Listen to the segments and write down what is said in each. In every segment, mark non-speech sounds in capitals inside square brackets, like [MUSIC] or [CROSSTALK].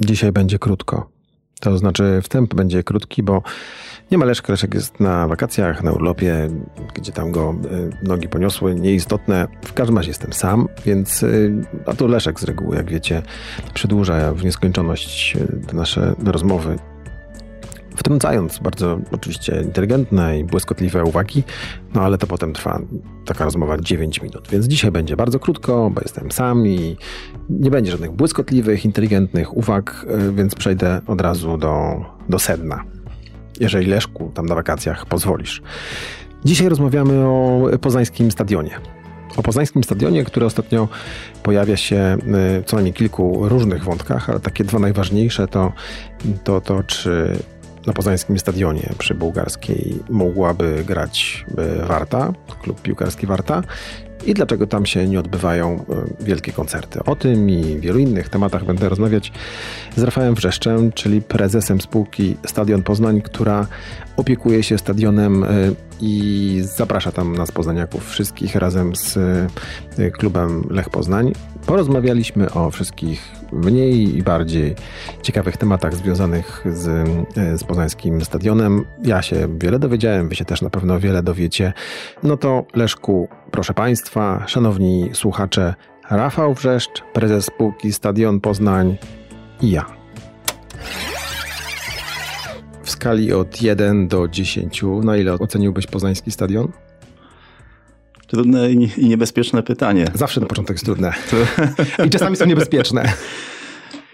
Dzisiaj będzie krótko. To znaczy wstęp będzie krótki, bo nie ma. Leszek jest na wakacjach, na urlopie, gdzie tam go y, nogi poniosły. Nieistotne. W każdym razie jestem sam, więc y, a to Leszek z reguły, jak wiecie, przedłuża w nieskończoność y, nasze rozmowy wtrącając bardzo oczywiście inteligentne i błyskotliwe uwagi, no ale to potem trwa taka rozmowa 9 minut. Więc dzisiaj będzie bardzo krótko, bo jestem sam i nie będzie żadnych błyskotliwych, inteligentnych uwag, y, więc przejdę od razu do, do sedna. Jeżeli Leszku tam na wakacjach pozwolisz. Dzisiaj rozmawiamy o poznańskim stadionie. O poznańskim stadionie, który ostatnio pojawia się y, w co najmniej kilku różnych wątkach, ale takie dwa najważniejsze to to, to czy na poznańskim stadionie przy bułgarskiej mogłaby grać e, Warta, klub piłkarski Warta i dlaczego tam się nie odbywają e, wielkie koncerty. O tym i wielu innych tematach będę rozmawiać z Rafałem Wrzeszczem, czyli prezesem spółki Stadion Poznań, która opiekuje się stadionem e, i zaprasza tam nas poznaniaków wszystkich razem z klubem Lech Poznań. Porozmawialiśmy o wszystkich mniej i bardziej ciekawych tematach związanych z, e, z poznańskim stadionem. Ja się wiele dowiedziałem, wy się też na pewno wiele dowiecie. No to Leszku, proszę Państwa, szanowni słuchacze, Rafał Wrzeszcz, prezes spółki Stadion Poznań i ja. Skali od 1 do 10, na ile oceniłbyś poznański stadion? Trudne i niebezpieczne pytanie. Zawsze na początek jest trudne. [LAUGHS] I czasami są niebezpieczne.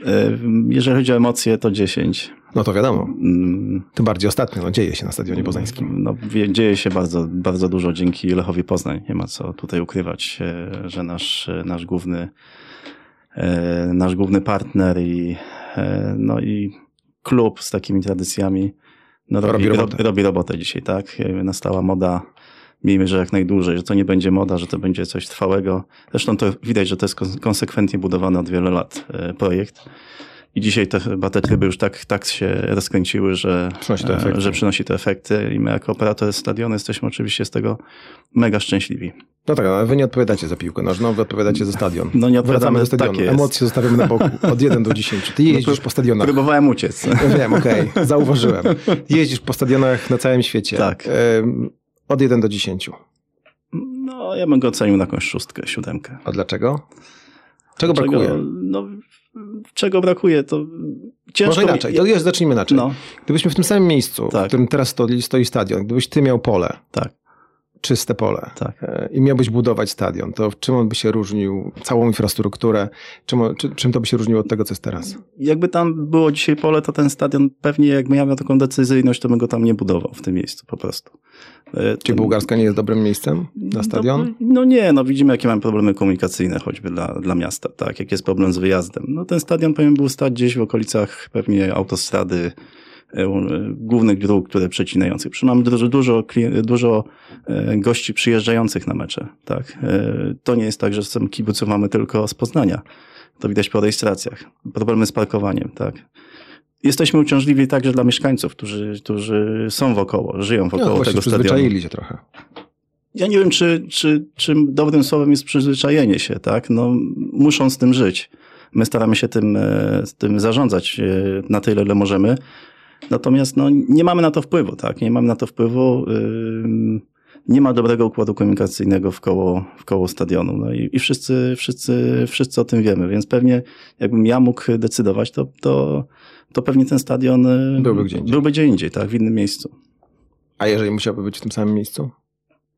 E, jeżeli chodzi o emocje, to 10. No to wiadomo. Mm. Tym bardziej ostatnio, no, dzieje się na Stadionie Poznańskim. No, dzieje się bardzo, bardzo dużo dzięki Lechowi Poznań. Nie ma co tutaj ukrywać, e, że nasz, nasz główny e, nasz główny partner i, no i klub z takimi tradycjami no, robi, robotę. robi robotę dzisiaj, tak? Nastała moda miejmy, że jak najdłużej, że to nie będzie moda, że to będzie coś trwałego. Zresztą to widać, że to jest konsekwentnie budowany od wielu lat e, projekt. I dzisiaj te, chyba te tryby już tak, tak się rozkręciły, że efekty. że przynosi to efekty i my jako operator stadionu jesteśmy oczywiście z tego mega szczęśliwi. No tak, ale wy nie odpowiadacie za piłkę nożną, wy odpowiadacie za stadion. No nie odpowiadamy za stadion. Tak Emocje zostawiamy na boku, od 1 do 10. Ty jeździsz no, po stadionach. Próbowałem uciec. No wiem, okej, okay, [LAUGHS] zauważyłem. Jeździsz po stadionach na całym świecie. Tak. Od 1 do 10. No, ja bym go ocenił na jakąś szóstkę, siódemkę. A dlaczego? Czego dlaczego, brakuje? No, czego brakuje, to ciężko... Może inaczej, to już zacznijmy inaczej. No. Gdybyśmy w tym samym miejscu, tak. w którym teraz stoi, stoi stadion, gdybyś ty miał pole, tak czyste pole tak. E, i miałbyś budować stadion, to czym on by się różnił, całą infrastrukturę, czym, czym to by się różniło od tego, co jest teraz? Jakby tam było dzisiaj pole, to ten stadion pewnie, jakby miał taką decyzyjność, to bym go tam nie budował w tym miejscu po prostu. E, Czy Bułgarska nie jest dobrym miejscem na no, stadion? No, no, nie, no widzimy jakie mamy problemy komunikacyjne choćby dla, dla miasta, tak, jak jest problem z wyjazdem. No ten stadion powinien był stać gdzieś w okolicach pewnie autostrady, głównych dróg, które przecinających. Przy mamy dużo, dużo, dużo e, gości przyjeżdżających na mecze. Tak. E, to nie jest tak, że kibiców mamy tylko z Poznania. To widać po rejestracjach. Problemy z parkowaniem. Tak. Jesteśmy uciążliwi także dla mieszkańców, którzy, którzy są wokoło, żyją wokoło no, tego stadionu. Się trochę. Ja nie wiem, czy, czy, czym dobrym słowem jest przyzwyczajenie się, tak? No, muszą z tym żyć. My staramy się tym, tym zarządzać na tyle, ile możemy. Natomiast no, nie mamy na to wpływu, tak? Nie mamy na to wpływu. Nie ma dobrego układu komunikacyjnego w koło, w koło stadionu. No i, i wszyscy, wszyscy, wszyscy o tym wiemy, więc pewnie jakbym ja mógł decydować, to, to, to pewnie ten stadion y, byłby gdzie indziej. Byłby gdzie indziej, tak, w innym miejscu. A jeżeli musiałby być w tym samym miejscu?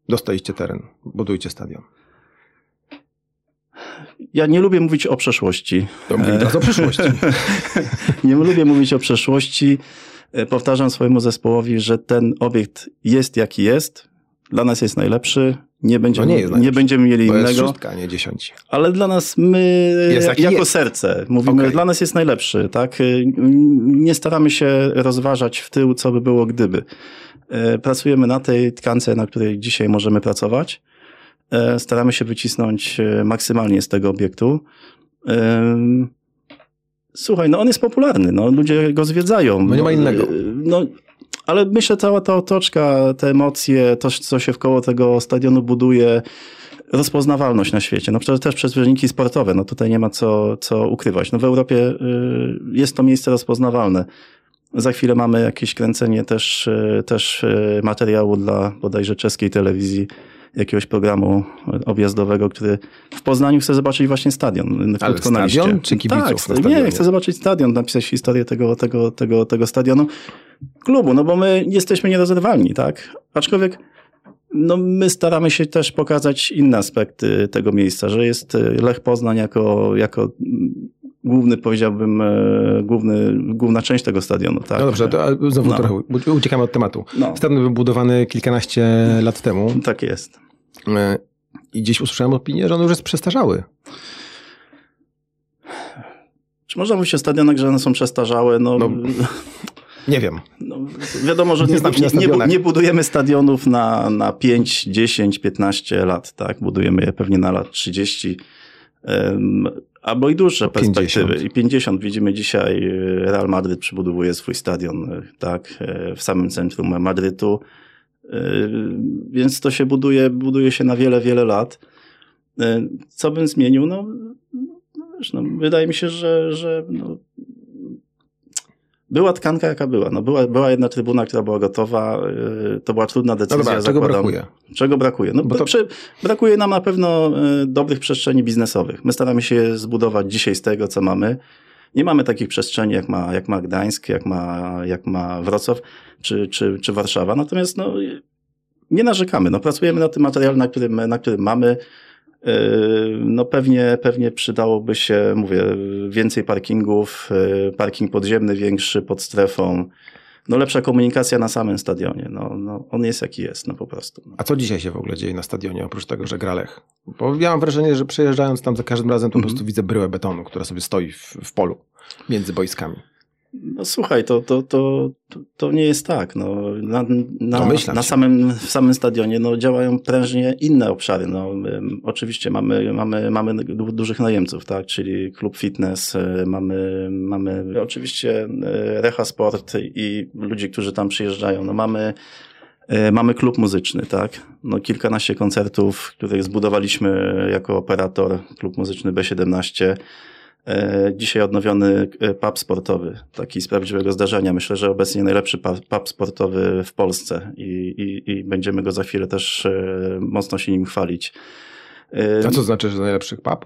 Dostaliście teren, budujcie stadion. Ja nie lubię mówić o przeszłości. To mówię teraz o [LAUGHS] przyszłości. nie lubię mówić o przeszłości. E, powtarzam swojemu zespołowi, że ten obiekt jest jaki jest. Dla nas jest najlepszy. Nie będziemy, no nie, nie, będziemy mieli innego. Jest szóstka, nie dziesiąć. Ale dla nas my, jako jest. serce, mówimy, okay. dla nas jest najlepszy. Tak? E, nie staramy się rozważać w tył, co by było gdyby. E, pracujemy na tej tkance, na której dzisiaj możemy pracować. E, staramy się wycisnąć e, maksymalnie z tego obiektu. Słuchaj, no on jest popularny, no ludzie go zwiedzają. No nie ma innego. No, ale myślę, cała ta otoczka, te emocje, to, co się wkoło tego stadionu buduje, rozpoznawalność na świecie. No to też przez wyniki sportowe, no tutaj nie ma co, co ukrywać. No w Europie y, jest to miejsce rozpoznawalne. Za chwilę mamy jakieś kręcenie też, y, też y, materiału dla bodajże czeskiej telewizji, jakiegoś programu objazdowego, który w Poznaniu chce zobaczyć właśnie stadion. Ale stadion czy kibiców tak, Nie, chce zobaczyć stadion, napisać historię tego, tego, tego, tego stadionu klubu, no bo my jesteśmy nierozerwalni, tak? Aczkolwiek no my staramy się też pokazać inne aspekty tego miejsca, że jest Lech Poznań jako, jako główny, powiedziałbym, e, główny, główna część tego stadionu. Tak? No dobrze, to znowu no. trochę uciekamy od tematu. No. Stadion był budowany kilkanaście lat temu. Tak jest. I gdzieś usłyszałem opinię, że on już jest przestarzały. Czy można mówić o stadionach, że one są przestarzałe? No, no nie wiem. No, wiadomo, że nie, nie, nie, nie, budujemy stadionów na, na 5, 10, 15 lat, tak? Budujemy je pewnie na lat 30. Um, albo i dłuższe 50. perspektywy. I 50. Widzimy dzisiaj, Real Madryt przybudowuje swój stadion, tak, e, w samym centrum Madrytu. Więc to się buduje, buduje się na wiele, wiele lat. Co bym zmienił? No, no, wiesz, no wydaje mi się, że, że no, była tkanka jaka była. No była, była jedna trybuna, która była gotowa. Yy, to była trudna decyzja. No dobra, czego brakuje? Czego brakuje? No to... Przy, brakuje nam na pewno yy, dobrych przestrzeni biznesowych. My staramy się zbudować dzisiaj z tego, co mamy. Nie mamy takich przestrzeni, jak ma, jak ma Gdańsk, jak ma, jak ma Wrocław czy, czy, czy Warszawa. Natomiast no, nie narzekamy. No, pracujemy na tym materiale, na którym, na którym mamy. Yy, no pewnie, pewnie przydałoby się, mówię, więcej parkingów, yy, parking podziemny większy pod strefą, no lepsza komunikacja na samym stadionie. No, no, on jest jaki jest, no po prostu. A co dzisiaj się w ogóle dzieje na stadionie, oprócz tego, że gra Lech? Bo ja mam wrażenie, że przejeżdżając tam za każdym razem, to mm -hmm. po mhm. prostu widzę bryłę betonu, która sobie stoi w, w polu między boiskami. No słuchaj, to, to, to, to nie jest tak. No, na, na, na samym, w samym stadionie no, działają prężnie inne obszary. No, oczywiście mamy, mamy, mamy dużych najemców, tak? czyli klub fitness, e, mamy, mamy oczywiście e, Recha Sport i ludzi, którzy tam przyjeżdżają. No, mamy e, Mamy klub muzyczny, tak? No, kilkanaście koncertów, których zbudowaliśmy jako operator, klub muzyczny B17. E, dzisiaj odnowiony e, pub sportowy, taki z prawdziwego zdarzenia. Myślę, że obecnie najlepszy pub sportowy w Polsce i, i, i będziemy go za chwilę też e, mocno się nim chwalić. A co znaczy, że najlepszy pub?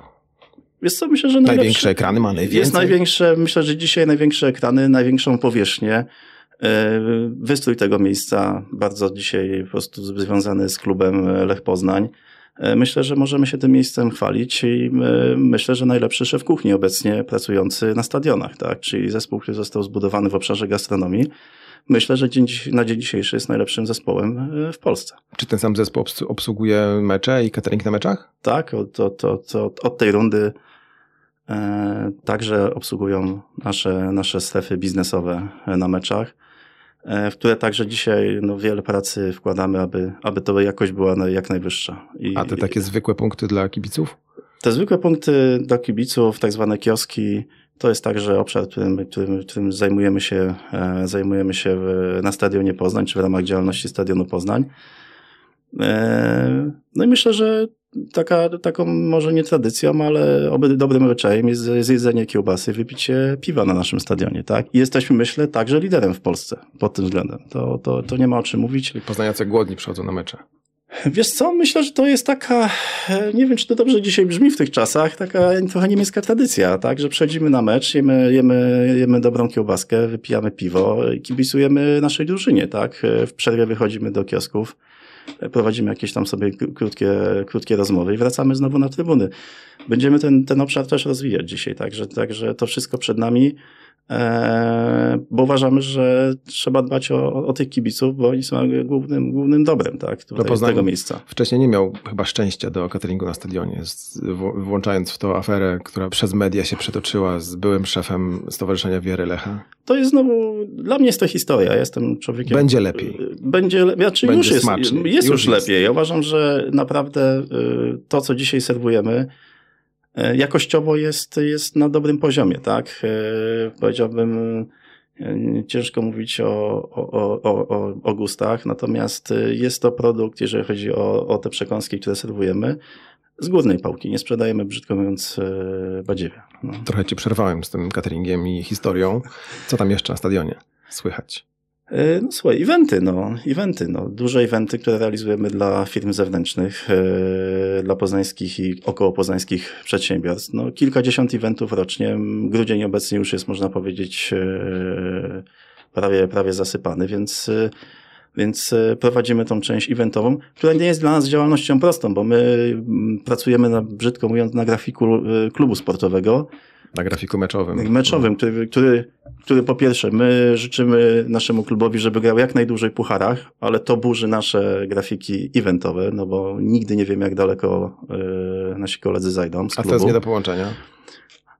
Jest co, myślę, że największe ekrany ma najwięcej. Jest największe, myślę, że dzisiaj największe ekrany, największą powierzchnię. Wystrój tego miejsca bardzo dzisiaj po prostu związany z klubem Lech Poznań. E, myślę, że możemy się tym miejscem chwalić i e, myślę, że najlepszy szef kuchni obecnie pracujący na stadionach, tak? czyli zespół, który został zbudowany w obszarze gastronomii. Myślę, że dzień, na dzień dzisiejszy jest najlepszym zespołem e, w Polsce. Czy ten sam zespół obsługuje mecze i catering na meczach? Tak, od, od, od, od tej rundy także obsługują nasze, nasze strefy biznesowe na meczach. E, w które także dzisiaj no, wiele pracy wkładamy, aby, aby to jakość była jak najwyższa. I, A te takie zwykłe punkty dla kibiców? Te zwykłe punkty dla kibiców, tak zwane kioski, to jest także obszar, którym, którym, którym zajmujemy się, e, zajmujemy się w, na Stadionie Poznań, czy w ramach działalności Stadionu Poznań. E, no i myślę, że taka, taką może nie tradycją, ale dobrym obyczajem jest zjedzenie kiełbasy, wypicie piwa na naszym stadionie, tak? I jesteśmy, myślę, także liderem w Polsce pod tym względem. To, to, to nie ma o czym mówić. Czyli poznaniacy głodni przychodzą na mecze. Wiesz co, myślę, że to jest taka, nie wiem, czy to dobrze dzisiaj brzmi w tych czasach, taka trochę niemiecka tradycja, tak, że przechodzimy na mecz, jemy, jemy, jemy dobrą kiełbaskę, wypijamy piwo i kibicujemy naszej drużynie, tak. W przerwie wychodzimy do kiosków, prowadzimy jakieś tam sobie krótkie, krótkie rozmowy i wracamy znowu na trybuny. Będziemy ten, ten obszar też rozwijać dzisiaj, także, także to wszystko przed nami. E, bo uważamy, że trzeba dbać o, o tych kibiców, bo oni są głównym, głównym dobrem tak, tutaj, z tego miejsca. Wcześniej nie miał chyba szczęścia do cateringu na stadionie, włączając w to aferę, która przez media się przetoczyła z byłym szefem Stowarzyszenia Wiery Lecha. To jest znowu, dla mnie jest to historia, ja jestem człowiekiem... Będzie lepiej. Będzie, znaczy Będzie już jest, jest już, już lepiej. Ja uważam, że naprawdę y, to, co dzisiaj serwujemy, E, jakościowo jest, jest na dobrym poziomie, tak? E, powiedziałbym, Ciężko mówić o, o, o, o, gustach, natomiast jest to produkt, jeżeli chodzi o, o te przekąski, które serwujemy, z górnej pałki. Nie sprzedajemy, brzydko mówiąc, badziewie. No. Trochę ci przerwałem z tym cateringiem i historią. Co tam jeszcze na stadionie słychać? E, no słuchaj, eventy, no, eventy, no, duże eventy, które realizujemy dla firm zewnętrznych, e, dla poznańskich i około poznańskich przedsiębiorstw. No, kilkadziesiąt eventów rocznie. Grudzień obecnie już jest, można powiedzieć, e, prawie, prawie zasypany, więc, więc prowadzimy tą część eventową, która nie jest dla nas działalnością prostą, bo my pracujemy, na, brzydko mówiąc, na grafiku klubu sportowego, na grafiku meczowym. Meczowym, który, który, który po pierwsze, my życzymy naszemu klubowi, żeby grał jak najdłużej w pucharach, ale to burzy nasze grafiki eventowe, no bo nigdy nie wiem, jak daleko y, nasi koledzy zajdą z A to jest nie do połączenia?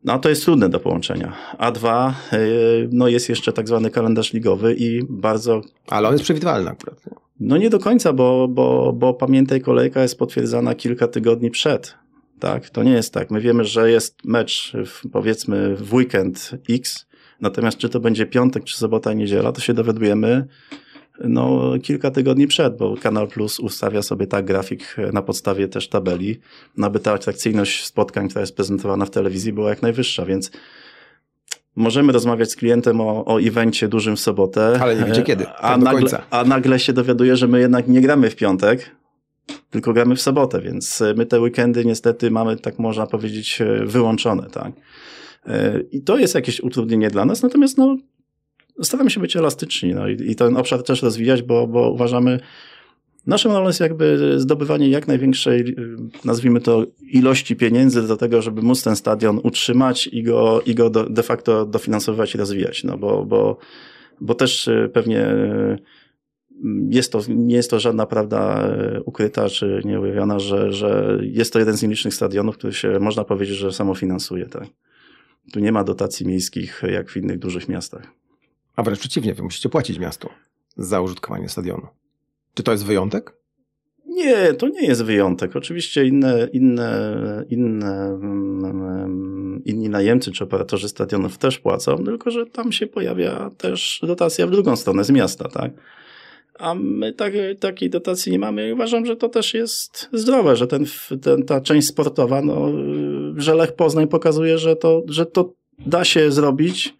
No to jest trudne do połączenia. A dwa, y, no jest jeszcze tak zwany kalendarz ligowy i bardzo... Ale on jest przewidywalny akurat. No nie do końca, bo, bo, bo pamiętaj, kolejka jest potwierdzana kilka tygodni przed. Tak, to nie jest tak. My wiemy, że jest mecz w, powiedzmy w weekend X, natomiast czy to będzie piątek, czy sobota, niedziela, to się dowiadujemy no, kilka tygodni przed, bo Kanal Plus ustawia sobie tak grafik na podstawie też tabeli, no, aby ta atrakcyjność spotkań, która jest prezentowana w telewizji była jak najwyższa, więc możemy rozmawiać z klientem o, o evencie dużym w sobotę. Ale nie wiecie kiedy, a nagle, a nagle się dowiaduje, że my jednak nie gramy w piątek, tylko gramy w sobotę, więc e, my te weekendy niestety mamy, tak można powiedzieć, e, wyłączone, tak. E, I to jest jakieś utrudnienie dla nas, natomiast no, staramy się być elastyczni no, i, i ten obszar też rozwijać, bo, bo uważamy, Naszym rolą jest jakby zdobywanie jak największej, nazwijmy to, ilości pieniędzy do tego, żeby móc ten stadion utrzymać i go, i go de facto dofinansowywać i rozwijać. No bo, bo, bo też pewnie jest to, nie jest to żadna prawda e, ukryta czy nieujawniona, że, że jest to jeden z nielicznych stadionów, który się można powiedzieć, że samofinansuje. Tak? Tu nie ma dotacji miejskich jak w innych dużych miastach. A wręcz przeciwnie, wy musicie płacić miastu za użytkowanie stadionu. Czy to jest wyjątek? Nie, to nie jest wyjątek. Oczywiście inne, inne, inne, mm, inni najemcy czy operatorzy stadionów też płacą, tylko że tam się pojawia też dotacja w drugą stronę z miasta, tak? A my tak, takiej dotacji nie mamy. I uważam, że to też jest zdrowe, że ten, ten, ta część sportowa, no, że Lech Poznań pokazuje, że to, że to da się zrobić,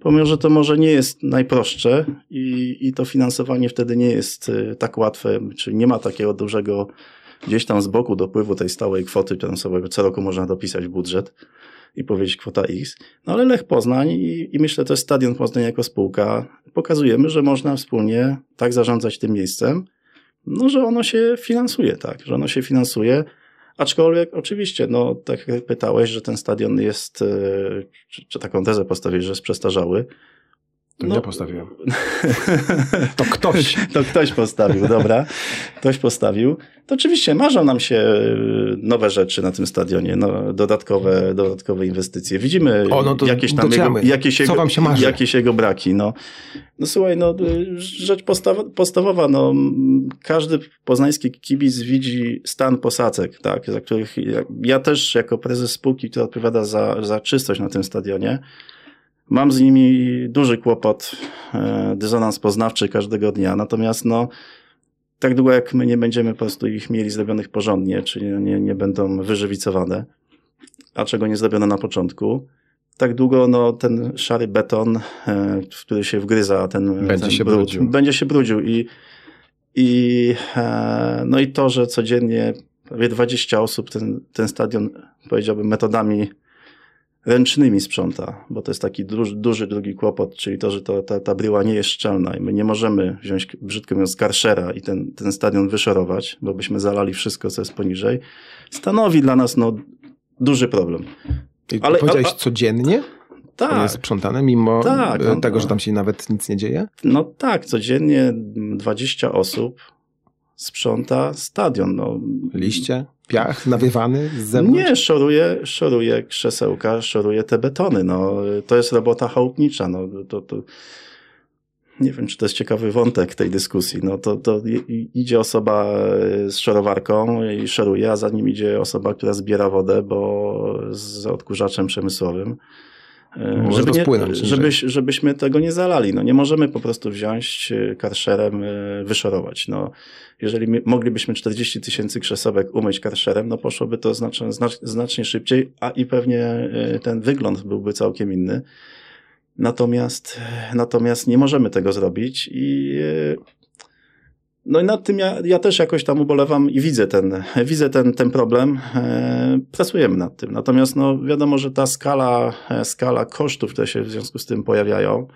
pomimo, że to może nie jest najprostsze i, i to finansowanie wtedy nie jest y, tak łatwe, czyli nie ma takiego dużego gdzieś tam z boku dopływu tej stałej kwoty, sobie co roku można dopisać budżet i powiedzieć kwota X. No ale Lech Poznań i, i myślę, jest Stadion Poznań jako spółka, pokazujemy, że można wspólnie tak zarządzać tym miejscem, no że ono się finansuje, tak, że ono się finansuje, aczkolwiek oczywiście, no tak jak pytałeś, że ten stadion jest, e, czy, czy taką tezę postawić, że jest przestarzały, to no, ja postawiłem. [LAUGHS] To ktoś. [LAUGHS] To ktoś postawił, dobra. Ktoś postawił. To oczywiście marzą nam się y, nowe rzeczy na tym stadionie, no, dodatkowe, dodatkowe inwestycje. Widzimy o, no jakieś tam jego, jakieś, jego, wam się marzy? jakieś jego braki. No. no słuchaj, no, y, rzecz podstawowa, no, każdy poznański kibic widzi stan posadzek, tak, za których ja, ja też jako prezes spółki, która odpowiada za, za czystość na tym stadionie, Mam z nimi duży kłopot, e, dysonans poznawczy każdego dnia, natomiast no, tak długo jak my nie będziemy po prostu ich mieli zrobionych porządnie, czyli nie, nie będą wyżywicowane, a czego nie zrobiono na początku, tak długo no, ten szary beton, e, w który się wgryza, ten, będzie ten się brud, brudził. będzie się brudził i, i, e, no i to, że codziennie prawie 20 osób ten, ten stadion, powiedziałbym, metodami ręcznymi sprząta, bo to jest taki duży, duży drugi kłopot, czyli to, że to, ta, ta bryła nie jest szczelna i my nie możemy wziąć, brzydko mówiąc, karszera i ten, ten stadion wyszorować, bo byśmy zalali wszystko, co jest poniżej, stanowi dla nas no, duży problem. I ale powiedziałeś a, a, codziennie? Tak. On jest sprzątane mimo tak, no, tego, że tam się nawet nic nie dzieje? No tak, codziennie 20 osób sprząta stadion. No. Liście? Piach nawiewany z zewnątrz? Nie, szoruje, szoruje krzesełka, szoruje te betony. No, to jest robota chałupnicza. No, to, to, nie wiem, czy to jest ciekawy wątek tej dyskusji. No, to, to idzie osoba z szorowarką i szoruje, a za nim idzie osoba, która zbiera wodę, bo z odkurzaczem przemysłowym. Może żeby, nie, żeby, żebyśmy tego nie zalali. No, nie możemy po prostu wziąć karszerem, wyszorować. No, jeżeli moglibyśmy 40 tysięcy krzesełek umyć karszerem, no poszłoby to znacznie, znacznie szybciej, a i pewnie ten wygląd byłby całkiem inny. Natomiast, natomiast nie możemy tego zrobić i no i nad tym ja, ja też jakoś tam ubolewam i widzę ten, widzę ten, ten problem. E, pracujemy nad tym. Natomiast no, wiadomo, że ta skala, e, skala kosztów, które się w związku z tym pojawiają,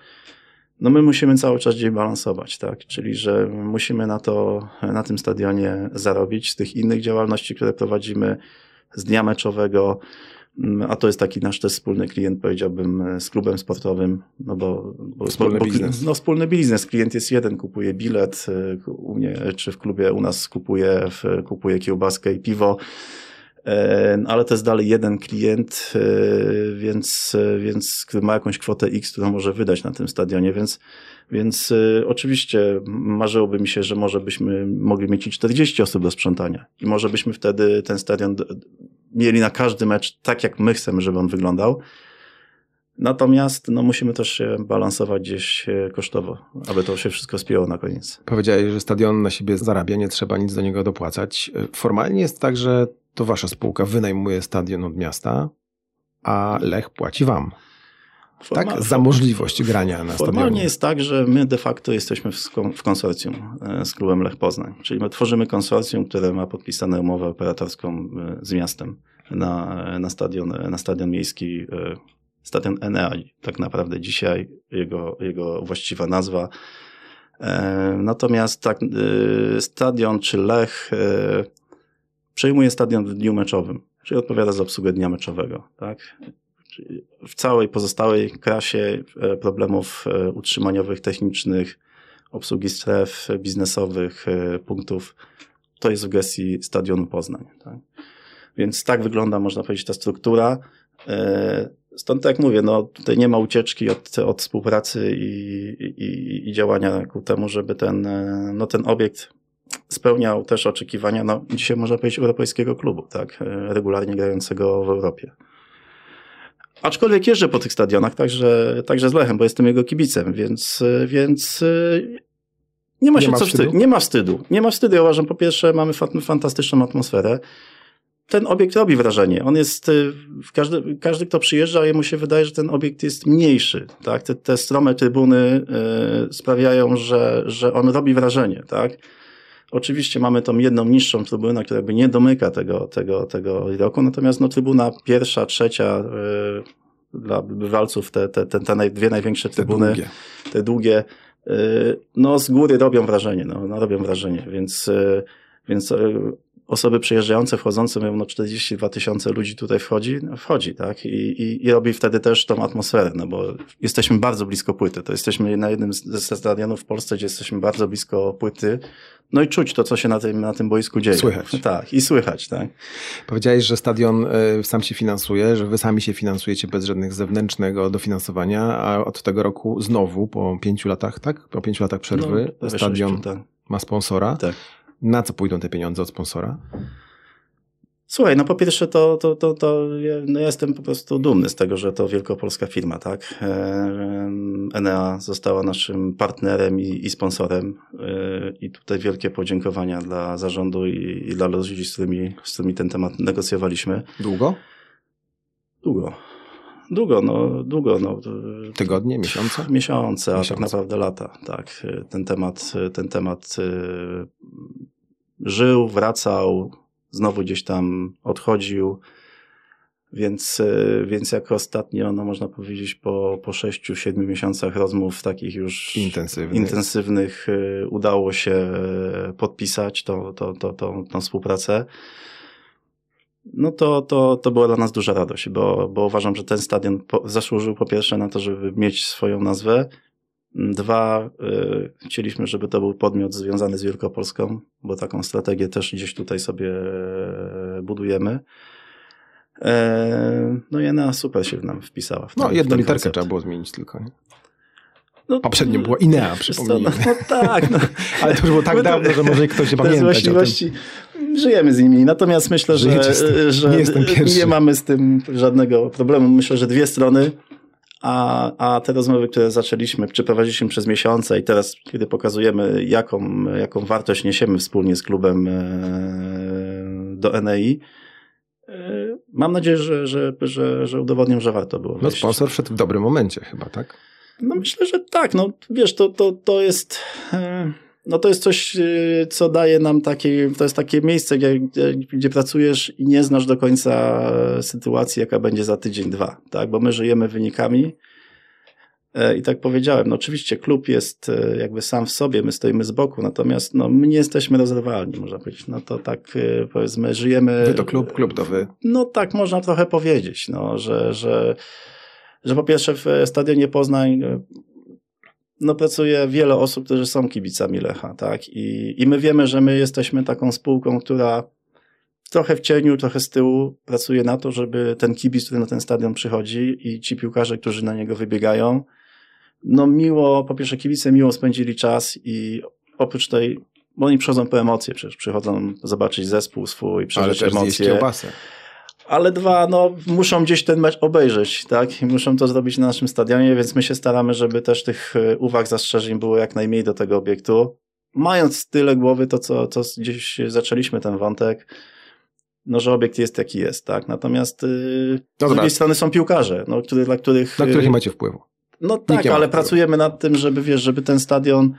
no my musimy cały czas gdzieś balansować, tak? Czyli, że musimy na to, na tym stadionie zarobić z tych innych działalności, które prowadzimy, z dnia meczowego, a to jest taki nasz też wspólny klient, powiedziałbym, z klubem sportowym, no bo, bo wspólny bo, biznes. No, wspólny biznes. Klient jest jeden, kupuje bilet e, u mnie, czy w klubie u nas kupuje, kupuje kiełbaskę i piwo, e, ale to jest dalej jeden klient, więc, więc który ma jakąś kwotę X, którą może wydać na tym stadionie, więc, więc oczywiście marzyłoby mi się, że może byśmy mogli mieć i 40 osób do sprzątania i może byśmy wtedy ten stadion mieli na każdy mecz tak, jak my chcemy, żeby on wyglądał. Natomiast no, musimy też się balansować gdzieś e, kosztowo, aby to się wszystko spięło na koniec. Powiedziałeś, że stadion na siebie zarabia, nie trzeba nic do niego dopłacać. E, formalnie jest tak, że to wasza spółka wynajmuje stadion od miasta, a Lech płaci wam. Formal, tak? Za możliwość grania na stadionie. Formalnie jest tak, że my de facto jesteśmy w konsorcjum e, z klubem Lech Poznań. Czyli my tworzymy konsorcjum, które ma podpisane umowę operatorską e, z miastem na, na, stadion, na stadion miejski, e, stadion Enea. Tak naprawdę dzisiaj jego, jego właściwa nazwa. Natomiast tak, stadion czy Lech przejmuje stadion w dniu meczowym, czyli odpowiada za obsługę dnia meczowego. Tak? W całej pozostałej krasie e, problemów e, utrzymaniowych, technicznych, obsługi stref biznesowych, e, punktów, to jest w gestii Stadionu Poznań. Tak? Więc tak wygląda, można powiedzieć, ta struktura. Stąd tak mówię, no, tutaj nie ma ucieczki od, od współpracy i, i, i działania ku temu, żeby ten, no, ten obiekt spełniał też oczekiwania, no, dzisiaj można powiedzieć, europejskiego klubu, tak, regularnie grającego w Europie. Aczkolwiek jeżdżę po tych stadionach, także, także z Lechem, bo jestem jego kibicem, więc, więc nie ma się nie co wstydu? Nie ma wstydu. Nie ma wstydu. Ja uważam, po pierwsze, mamy fantastyczną atmosferę. Ten obiekt robi wrażenie. On jest, y, każdy, każdy kto przyjeżdża, jemu się wydaje, że ten obiekt jest mniejszy. Tak? Te, te strome trybuny y, sprawiają, że, że on robi wrażenie. Tak? Oczywiście mamy tą jedną niższą trybunę, która jakby nie domyka tego, tego, tego roku, natomiast no, trybuna pierwsza, trzecia yy, dla bywalców, te, te, te, te dwie największe trybuny, te długie, te długie yy, no z góry robią wrażenie, no, no robią wrażenie, więc, yy, więc osoby przyjeżdżające, wchodzące, mówią, no 42 tysiące ludzi tutaj wchodzi, no wchodzi, tak? I, i, I robi wtedy też tą atmosferę, no bo jesteśmy bardzo blisko płyty. To jesteśmy na jednym ze stadionów w Polsce, gdzie jesteśmy bardzo blisko płyty. No i czuć to, co się na tym, na tym boisku dzieje. Słychać. [LAUGHS] Tak, i słychać, tak. Powiedziałeś, że stadion y, sam się finansuje, że wy sami się finansujecie bez żadnych zewnętrznego dofinansowania, a od tego roku znowu, po pięciu latach, tak? Po pięciu latach przerwy, no, stadion tak. ma sponsora. Tak. Na co pójdą te pieniądze od sponsora? Słuchaj, no po pierwsze to, to, to, to ja, no jestem po prostu dumny z tego, że to wielkopolska firma, tak? Enea została naszym partnerem i, i sponsorem e, i tutaj wielkie podziękowania dla zarządu i, i dla ludzi, z którymi, z którymi ten temat negocjowaliśmy. Długo? Długo. Długo, no, długo. No. Tygodnie, miesiące? Miesiące, a tak naprawdę lata, tak. Ten temat, ten temat y, żył, wracał, znowu gdzieś tam odchodził. Więc, y, więc jak ostatnio, no można powiedzieć, po, po 6-7 miesiącach rozmów takich już intensywnych, intensywnych y, udało się podpisać tą, tą, tą, tą, tą współpracę no to, to, to była dla nas duża radość, bo, bo uważam, że ten stadion po, zasłużył po pierwsze na to, żeby mieć swoją nazwę. Dwa, y, chcieliśmy, żeby to był podmiot związany z Wielkopolską, bo taką strategię też gdzieś tutaj sobie e, budujemy. E, no i ona super się nam wpisała. W ten, no, jedną literkę trzeba było zmienić tylko. Nie? No, Poprzednio była Inea, przypomnijmy. No, no tak. No. [LAUGHS] Ale to już było tak [LAUGHS] no dawno, że może ktoś się [LAUGHS] pamiętać właściwości żyjemy z nimi. Natomiast myślę, że, że, nie, nie mamy z tym żadnego problemu. Myślę, że dwie strony a, a te rozmowy, które zaczęliśmy, przeprowadziliśmy przez miesiące i teraz, kiedy pokazujemy, jaką, jaką wartość niesiemy wspólnie z klubem e, do NEI, e, mam nadzieję, że, że, że, że udowodnię, że warto było. No sponsor wszedł w dobrym momencie chyba, tak? No myślę, że tak. No wiesz, to, to, to jest... No to jest coś, co daje nam takie, to jest takie miejsce, gdzie, gdzie pracujesz i nie znasz do końca sytuacji, jaka będzie za tydzień, dwa, tak? Bo my żyjemy wynikami. E, I tak powiedziałem, no oczywiście klub jest e, jakby sam w sobie, my stoimy z boku, natomiast no, my nie jesteśmy rozrywalni, można powiedzieć. No to tak e, powiedzmy, żyjemy. Wy to klub, klub to wy. No tak można trochę powiedzieć, no, że, że, że po pierwsze w stadionie Poznań no, pracuje wiele osób, którzy są kibicami Lecha, tak? I, I my wiemy, że my jesteśmy taką spółką, która trochę w cieniu, trochę z tyłu pracuje na to, żeby ten kibic, który na ten stadion przychodzi i ci piłkarze, którzy na niego wybiegają, no miło, po pierwsze kibice miło spędzili czas i oprócz tej, bo oni przychodzą po emocje, przecież przychodzą zobaczyć zespół swój, przeżyć Ale emocje. Kiełbasę. Ale dwa, no muszą gdzieś ten mecz obejrzeć, tak? I muszą to zrobić na naszym stadionie, więc my się staramy, żeby też tych e, uwag, zastrzeżeń było jak najmniej do tego obiektu. Mając tyle głowy to, co, co gdzieś zaczęliśmy ten wątek, no, że obiekt jest jaki jest, tak? Natomiast yy, no z drugiej strony są piłkarze, no, który, dla których... Na których nie macie wpływu. No tak, ale pracujemy nad tym, żeby, wiesz, żeby ten stadion,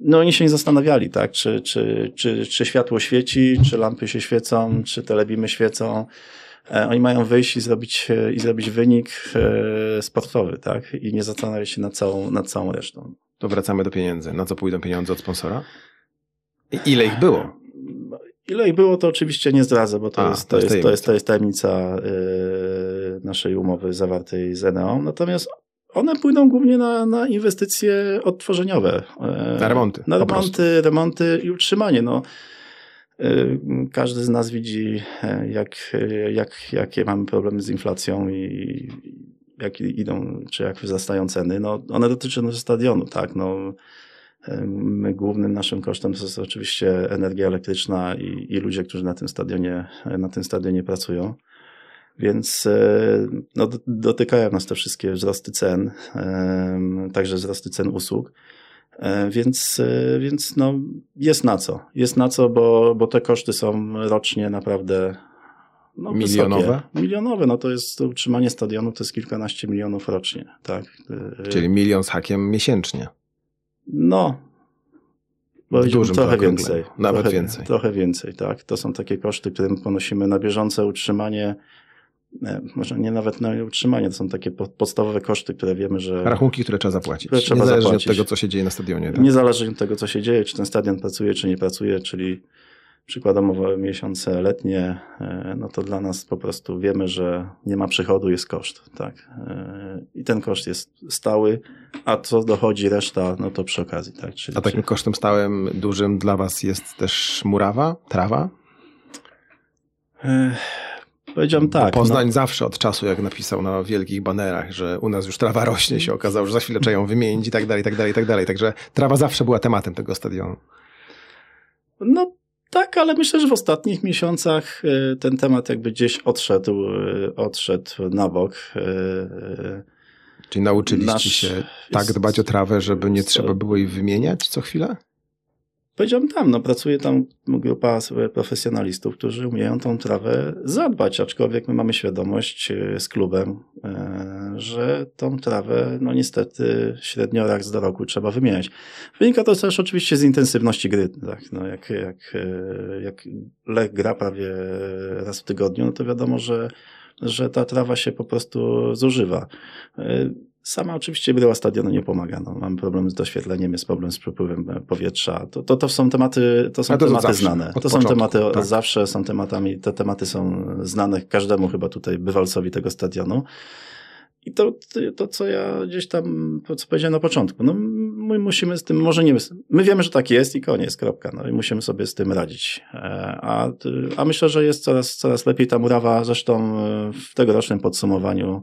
no oni się nie zastanawiali, tak, czy, czy, czy, czy światło świeci, czy lampy się świecą, czy telebimy świecą. E, oni mają wyjść i zrobić, e, i zrobić wynik e, sportowy, tak, i nie zastanawiać się nad całą, nad całą resztą. To wracamy do pieniędzy. Na co pójdą pieniądze od sponsora? I ile ich było? Ile ich było, to oczywiście nie zdradzę, bo to, A, jest, to, jest, to, jest, to jest tajemnica yy, naszej umowy zawartej z Eneą. Natomiast one pójdą głównie na, na inwestycje odtworzeniowe. E, na remonty. Na remonty, remonty i utrzymanie. No, każdy z nas widzi, e, jak, jak, jakie mamy problemy z inflacją i jak idą, czy jak wzrastają ceny. No, one dotyczą stadionu, tak. No, My głównym naszym kosztem to jest oczywiście energia elektryczna i, i ludzie, którzy na tym stadionie, na tym stadionie pracują. Więc e, no, dotykają nas te wszystkie wzrosty cen, także wzrosty cen usług. E, więc, e, więc no, jest na co. Jest na co, bo, bo te koszty są rocznie naprawdę no, milionowe? Wysokie. Milionowe, no to jest utrzymanie stadionu to jest kilkanaście milionów rocznie. Tak. Czyli milion z hakiem miesięcznie. No, Dużym trochę więcej. Nawet trochę, więcej. Trochę więcej, tak. To są takie koszty, które ponosimy na bieżące utrzymanie E, może nie nawet na utrzymanie, to są takie podstawowe koszty, które wiemy, że... Rachunki, które trzeba zapłacić. Które trzeba Niezależnie zapłacić. od tego, co się dzieje na stadionie. Tak? Niezależnie od tego, co się dzieje, czy ten stadion pracuje, czy nie pracuje, czyli przykładowo miesiące letnie, e, no to dla nas po prostu wiemy, że nie ma przychodu, jest koszt, tak. E, I ten koszt jest stały, a co dochodzi reszta, no to przy okazji, tak. Czyli, a takim kosztem stałym, dużym dla was jest też murawa, trawa? Powiedziałem tak. Poznań no. zawsze od czasu, jak napisał na wielkich banerach, że u nas już trawa rośnie, się okazało, że za chwilę trzeba ją wymienić i tak dalej, i tak dalej, i tak dalej. Także trawa zawsze była tematem tego stadionu. No tak, ale myślę, że w ostatnich miesiącach e, ten temat jakby gdzieś odszedł, e, odszedł na bok. E, Czyli nauczyliście Nasz się tak dbać o trawę, żeby nie trzeba było jej wymieniać co chwilę? Powiedziałem tam, no pracuje tam grupa profesjonalistów, którzy umieją tą trawę zadbać, aczkolwiek my mamy świadomość e, z klubem, e, że tą trawę, no niestety średnio raz do roku trzeba wymieniać. Wynika to też oczywiście z intensywności gry, tak, no jak, jak, e, jak Lech gra prawie raz w tygodniu, no to wiadomo, że, że ta trawa się po prostu zużywa. Sama oczywiście bryła stadionu nie pomaga. No, mamy problem z doświetleniem, jest problem z przepływem e, powietrza. To, to, to są tematy, to są to tematy zawsze, znane. To są tematy tak. zawsze, są tematami, te tematy są znane każdemu chyba tutaj bywalcowi tego stadionu. I to, to, co ja gdzieś tam, co powiedziałem na początku, no my musimy z tym, może nie, my wiemy, że tak jest i koniec, kropka, no i musimy sobie z tym radzić. E, a, a myślę, że jest coraz, coraz lepiej ta murawa, zresztą e, w tegorocznym podsumowaniu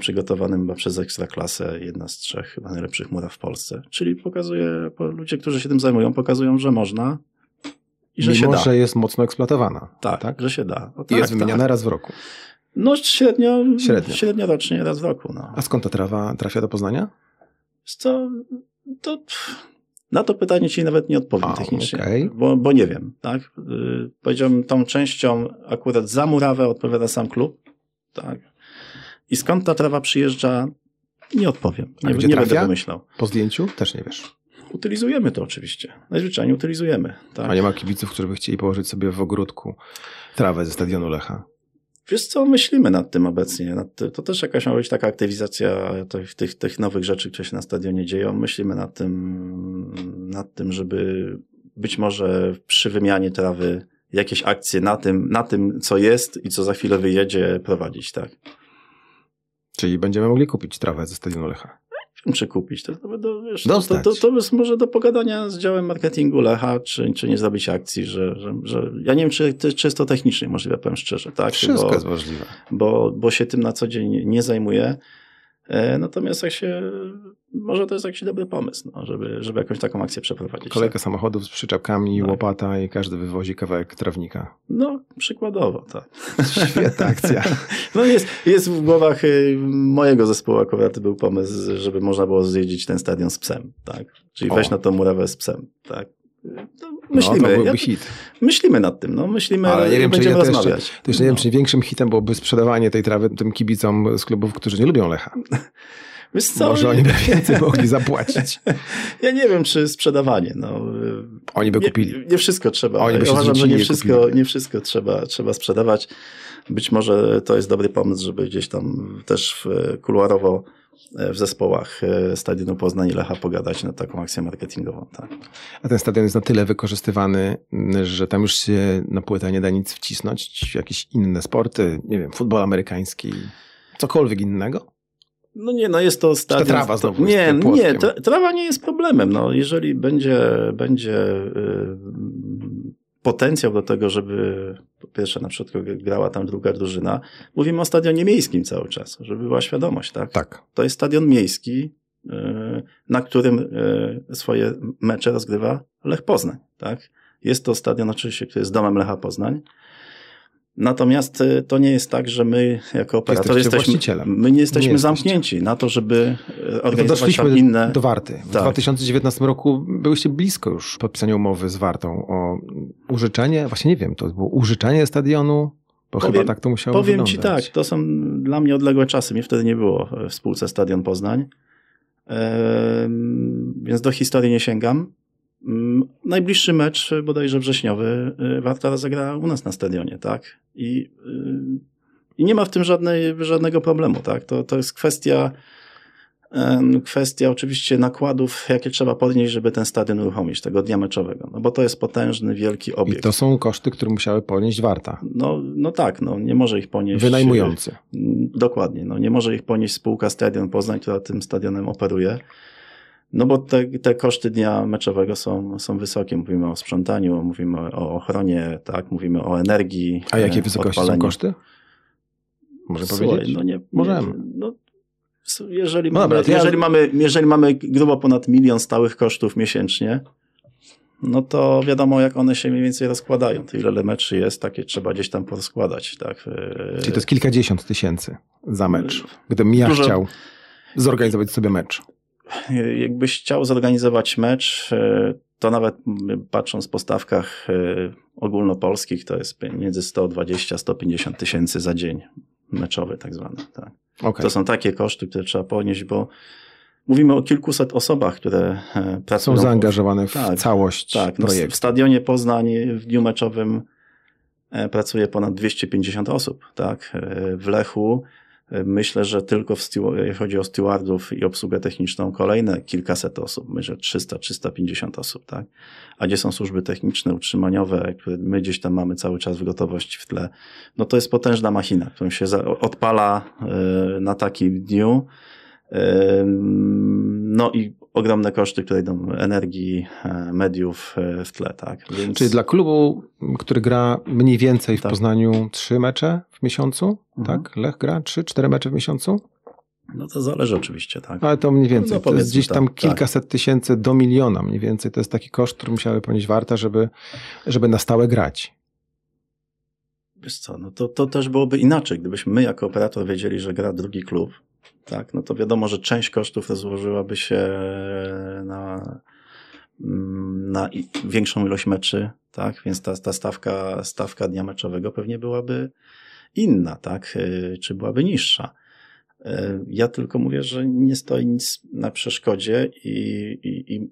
przygotowanym chyba przez Ekstraklasę, jedna z trzech chyba najlepszych muraw w Polsce. Czyli pokazuje, ludzie, którzy się tym zajmują, pokazują, że można i że Mimo, się da. że jest mocno eksploatowana. Tak, tak? że się da. I jest wymieniana tak. raz w roku. No średnio, Średnio. średnio rocznie raz w roku. No. A skąd ta trawa trafia do Poznania? Co, to na to pytanie ci nawet nie odpowiem A, technicznie, okej. bo, bo nie wiem. Tak? Yy, Powiedziałbym, tą częścią akurat za murawę odpowiada sam klub. Tak? I skąd ta trawa przyjeżdża, nie odpowiem. A Nie, gdzie nie trafia? będę wymyślał. Po zdjęciu? Też nie wiesz. Utylizujemy to oczywiście. Najzwyczajniej utylizujemy. Tak? A nie ma kibiców, którzy by chcieli położyć sobie w ogródku trawę ze stadionu Lecha. Wiesz co, myślimy nad tym obecnie. Nad ty- to też jakaś ma być taka aktywizacja tych, tych, tych nowych rzeczy, które się na stadionie dzieją. Myślimy nad tym, nad tym, żeby być może przy wymianie trawy jakieś akcje na tym, na tym, co jest i co za chwilę wyjedzie, prowadzić, tak. Czyli będziemy mogli kupić trawę ze stadionu Lecha. Wiem, Czy kupić? To, to, wiesz, to, to, to, jest może do pogadania z działem marketingu Lecha, czy, czy nie zrobić akcji, że, że, że ja nie wiem, czy, czy jest to technicznie możliwe, powiem szczerze, tak? Wszystko Bo- jest możliwe. bo, bo się tym na co dzień nie zajmuję. E, Natomiast jak się, może to jest jakiś dobry pomysł, no, żeby, żeby jakąś taką akcję przeprowadzić. Kolejka samochodów z przyczepkami, Tak. łopata i każdy wywozi kawałek trawnika. No, przykładowo, tak. Świetna akcja. [LAUGHS] No jest, jest w głowach y, mojego zespołu akurat był pomysł, żeby można było zjeździć ten stadion z psem, tak? Czyli O. wejść na tą murawę z psem, tak? No, No, myślimy, to byłby ja, hit. myślimy nad tym, no, myślimy Ale nie wiem, czy, będziemy ja to jeszcze, rozmawiać. to jeszcze nie No. wiem, czy większym hitem byłoby sprzedawanie tej trawy tym kibicom z klubów, którzy nie lubią Lecha. [LAUGHS] Wiesz co? Może oni by więcej mogli zapłacić. [LAUGHS] Ja nie wiem, czy sprzedawanie. No, Oni by nie, kupili. Nie wszystko trzeba. Oni by się ja uważam, że nie wszystko, kupili. nie wszystko trzeba, trzeba sprzedawać. Być może to jest dobry pomysł, żeby gdzieś tam też kuluarowo w zespołach e, Stadionu Poznań i Lecha pogadać nad taką akcją marketingową. Tak. A ten stadion jest na tyle wykorzystywany, że tam już się na płytę nie da nic wcisnąć. Jakieś inne sporty, nie wiem, futbol amerykański, cokolwiek innego. No nie, no jest to stadion. trawa znowu nie, jest nie, tra- trawa nie jest problemem. No, jeżeli będzie, będzie y, potencjał do tego, żeby po pierwsze na przykład grała tam druga drużyna, mówimy o stadionie miejskim cały czas, żeby była świadomość, tak? Tak. To jest stadion miejski, y, na którym y, swoje mecze rozgrywa Lech Poznań, tak? Jest to stadion oczywiście, który jest domem Lecha Poznań. Natomiast y, to nie jest tak, że my jako operator jesteśmy, my nie jesteśmy Nie zamknięci na to, żeby y, organizować doszliśmy tam inne... do Warty. W Tak. 2019 roku byłyście blisko już podpisania umowy z Wartą o użyczenie, właśnie nie wiem, to było użyczenie stadionu, bo Powiem- chyba tak to musiało Powiem ci wyglądać. tak, to są dla mnie odległe czasy. Mnie wtedy nie było w spółce Stadion Poznań, więc do historii nie sięgam. Mm, Najbliższy mecz, bodajże wrześniowy, y, Warta zagra u nas na stadionie, tak? I, y, i nie ma w tym żadnej, żadnego problemu, tak? To, to jest kwestia, kwestia oczywiście nakładów, jakie trzeba podnieść, żeby ten stadion uruchomić, tego dnia meczowego. No bo to jest potężny, wielki I obiekt. to są koszty, które musiały ponieść Warta. No, no tak, no, nie może ich ponieść. Wynajmujący. Dokładnie, no, nie może ich ponieść spółka Stadion Poznań, która tym stadionem operuje. No bo te, te koszty dnia meczowego są, są wysokie. Mówimy o sprzątaniu, mówimy o ochronie, tak, mówimy o energii. A jakie e, wysokości są odpaleniu. koszty? Może Słuchaj, powiedzieć? No nie, Możemy. Nie, no, jeżeli, No dobra, mamy, ja- jeżeli, mamy, jeżeli mamy grubo ponad milion stałych kosztów miesięcznie, no to wiadomo, jak one się mniej więcej rozkładają. To ile meczy jest, takie trzeba gdzieś tam porozkładać. Tak. e, Czyli to jest kilkadziesiąt tysięcy za mecz. Gdybym ja Dużo- chciał zorganizować sobie mecz. Jakbyś chciał zorganizować mecz, e, to nawet patrząc po stawkach e, ogólnopolskich, to jest między 120-150 tysięcy za dzień meczowy tak zwany. Tak. Okej. To są takie koszty, które trzeba ponieść, bo mówimy o kilkuset osobach, które e, pracują. Są zaangażowane w Tak, całość Tak, no w projektu. stadionie Poznań w dniu meczowym pracuje ponad 250 osób. Tak? W Lechu myślę, że tylko w stewa- jeśli chodzi o stewardów i obsługę techniczną kolejne kilkaset osób, myślę 300-350 osób. Tak? A gdzie są służby techniczne, utrzymaniowe, które my gdzieś tam mamy cały czas w gotowości w tle, no to jest potężna machina, którą się odpala e, na takim dniu. Ym, No i ogromne koszty, które idą energii, e, mediów e, w tle, tak. Więc Czyli dla klubu, który gra mniej więcej w Tak. Poznaniu trzy mecze w miesiącu, Mhm. tak? Lech gra trzy, cztery mecze w miesiącu? no to zależy oczywiście, tak. Ale to mniej więcej. No to jest gdzieś tam tak, kilkaset tysięcy do miliona mniej więcej. To jest taki koszt, który musiały ponieść Warta, żeby, żeby na stałe grać. wiesz co, no to, to też byłoby inaczej. Gdybyśmy my jako operator wiedzieli, że gra drugi klub, tak, no to wiadomo, że część kosztów rozłożyłaby się na, na większą ilość meczy, tak, więc ta, ta stawka, stawka dnia meczowego pewnie byłaby inna, tak, czy byłaby niższa. Ja tylko mówię, że nie stoi nic na przeszkodzie i, i, i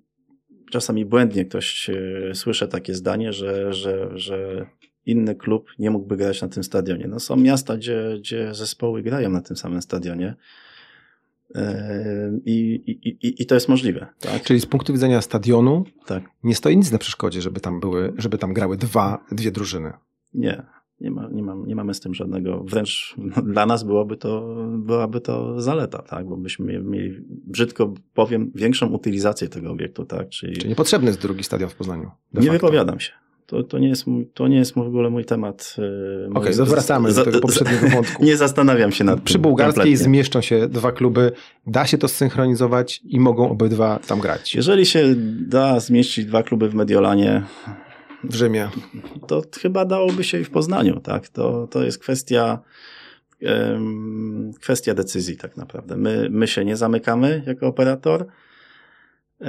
czasami błędnie ktoś słyszy takie zdanie, że, że, że inny klub nie mógłby grać na tym stadionie. No są miasta, gdzie, gdzie zespoły grają na tym samym stadionie. I, i, I to jest możliwe. Tak? Czyli z punktu widzenia stadionu tak. nie stoi nic na przeszkodzie, żeby tam były, żeby tam grały dwa, dwie drużyny. Nie, nie, ma, nie, ma, nie mamy z tym żadnego, wręcz dla nas byłoby to, byłaby to zaleta, tak? bo byśmy mieli, brzydko powiem, większą utylizację tego obiektu. Tak? Czyli, Czyli niepotrzebny jest drugi stadion w Poznaniu. Nie facto. wypowiadam się. To, to, nie jest mój, to nie jest w ogóle mój temat. Okej, okay, no wracamy do tego poprzedniego wątku. [LAUGHS] Nie zastanawiam się nad Przy tym. Przy bułgarskiej kompletnie. zmieszczą się dwa kluby. Da się to zsynchronizować i mogą obydwa tam grać. Jeżeli się da zmieścić dwa kluby w Mediolanie, w Rzymie. To chyba dałoby się i w Poznaniu, tak? To, to jest kwestia, kwestia decyzji tak naprawdę. My, my się nie zamykamy jako operator e,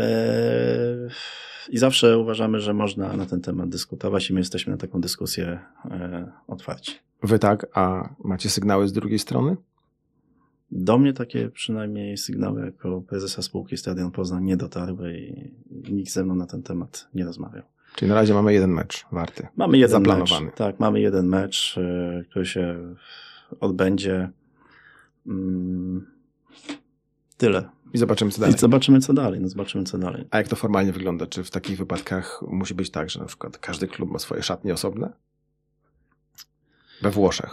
i zawsze uważamy, że można na ten temat dyskutować i my jesteśmy na taką dyskusję e, otwarci. Wy tak, a macie sygnały z drugiej strony? Do mnie takie przynajmniej sygnały jako prezesa spółki Stadion Poznań nie dotarły i nikt ze mną na ten temat nie rozmawiał. Czyli na razie mamy jeden mecz warty. Mamy jeden zaplanowany. mecz. Tak, mamy jeden mecz, e, który się odbędzie. Mm, tyle. I zobaczymy, co dalej. I zobaczymy, co dalej. No, zobaczymy, co dalej. A jak to formalnie wygląda? Czy w takich wypadkach musi być tak, że na przykład każdy klub ma swoje szatnie osobne? We Włoszech.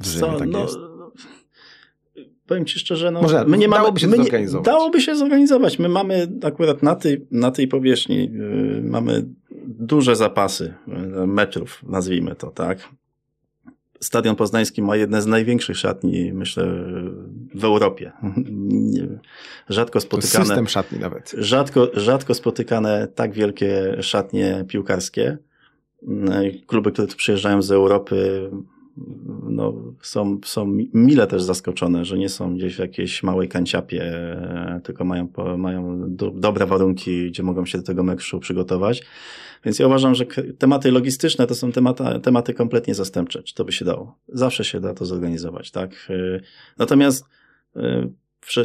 W Rzymie co, tak no, jest. Powiem Ci szczerze, no, Może, my nie dałoby mamy, się my zorganizować. Nie, dałoby się zorganizować. My mamy akurat na tej, na tej powierzchni, yy, mamy duże zapasy yy, metrów, nazwijmy to, tak. Stadion Poznański ma jedne z największych szatni, myślę, w Europie. [LAUGHS] rzadko spotykane. system szatni nawet. Rzadko, rzadko spotykane tak wielkie szatnie piłkarskie. Kluby, które tu przyjeżdżają z Europy, no, są, są mile też zaskoczone, że nie są gdzieś w jakiejś małej kanciapie, tylko mają, mają do, dobre warunki, gdzie mogą się do tego meczu przygotować. Więc ja uważam, że tematy logistyczne to są tematy, tematy kompletnie zastępcze. Czy to by się dało? Zawsze się da to zorganizować, tak? Natomiast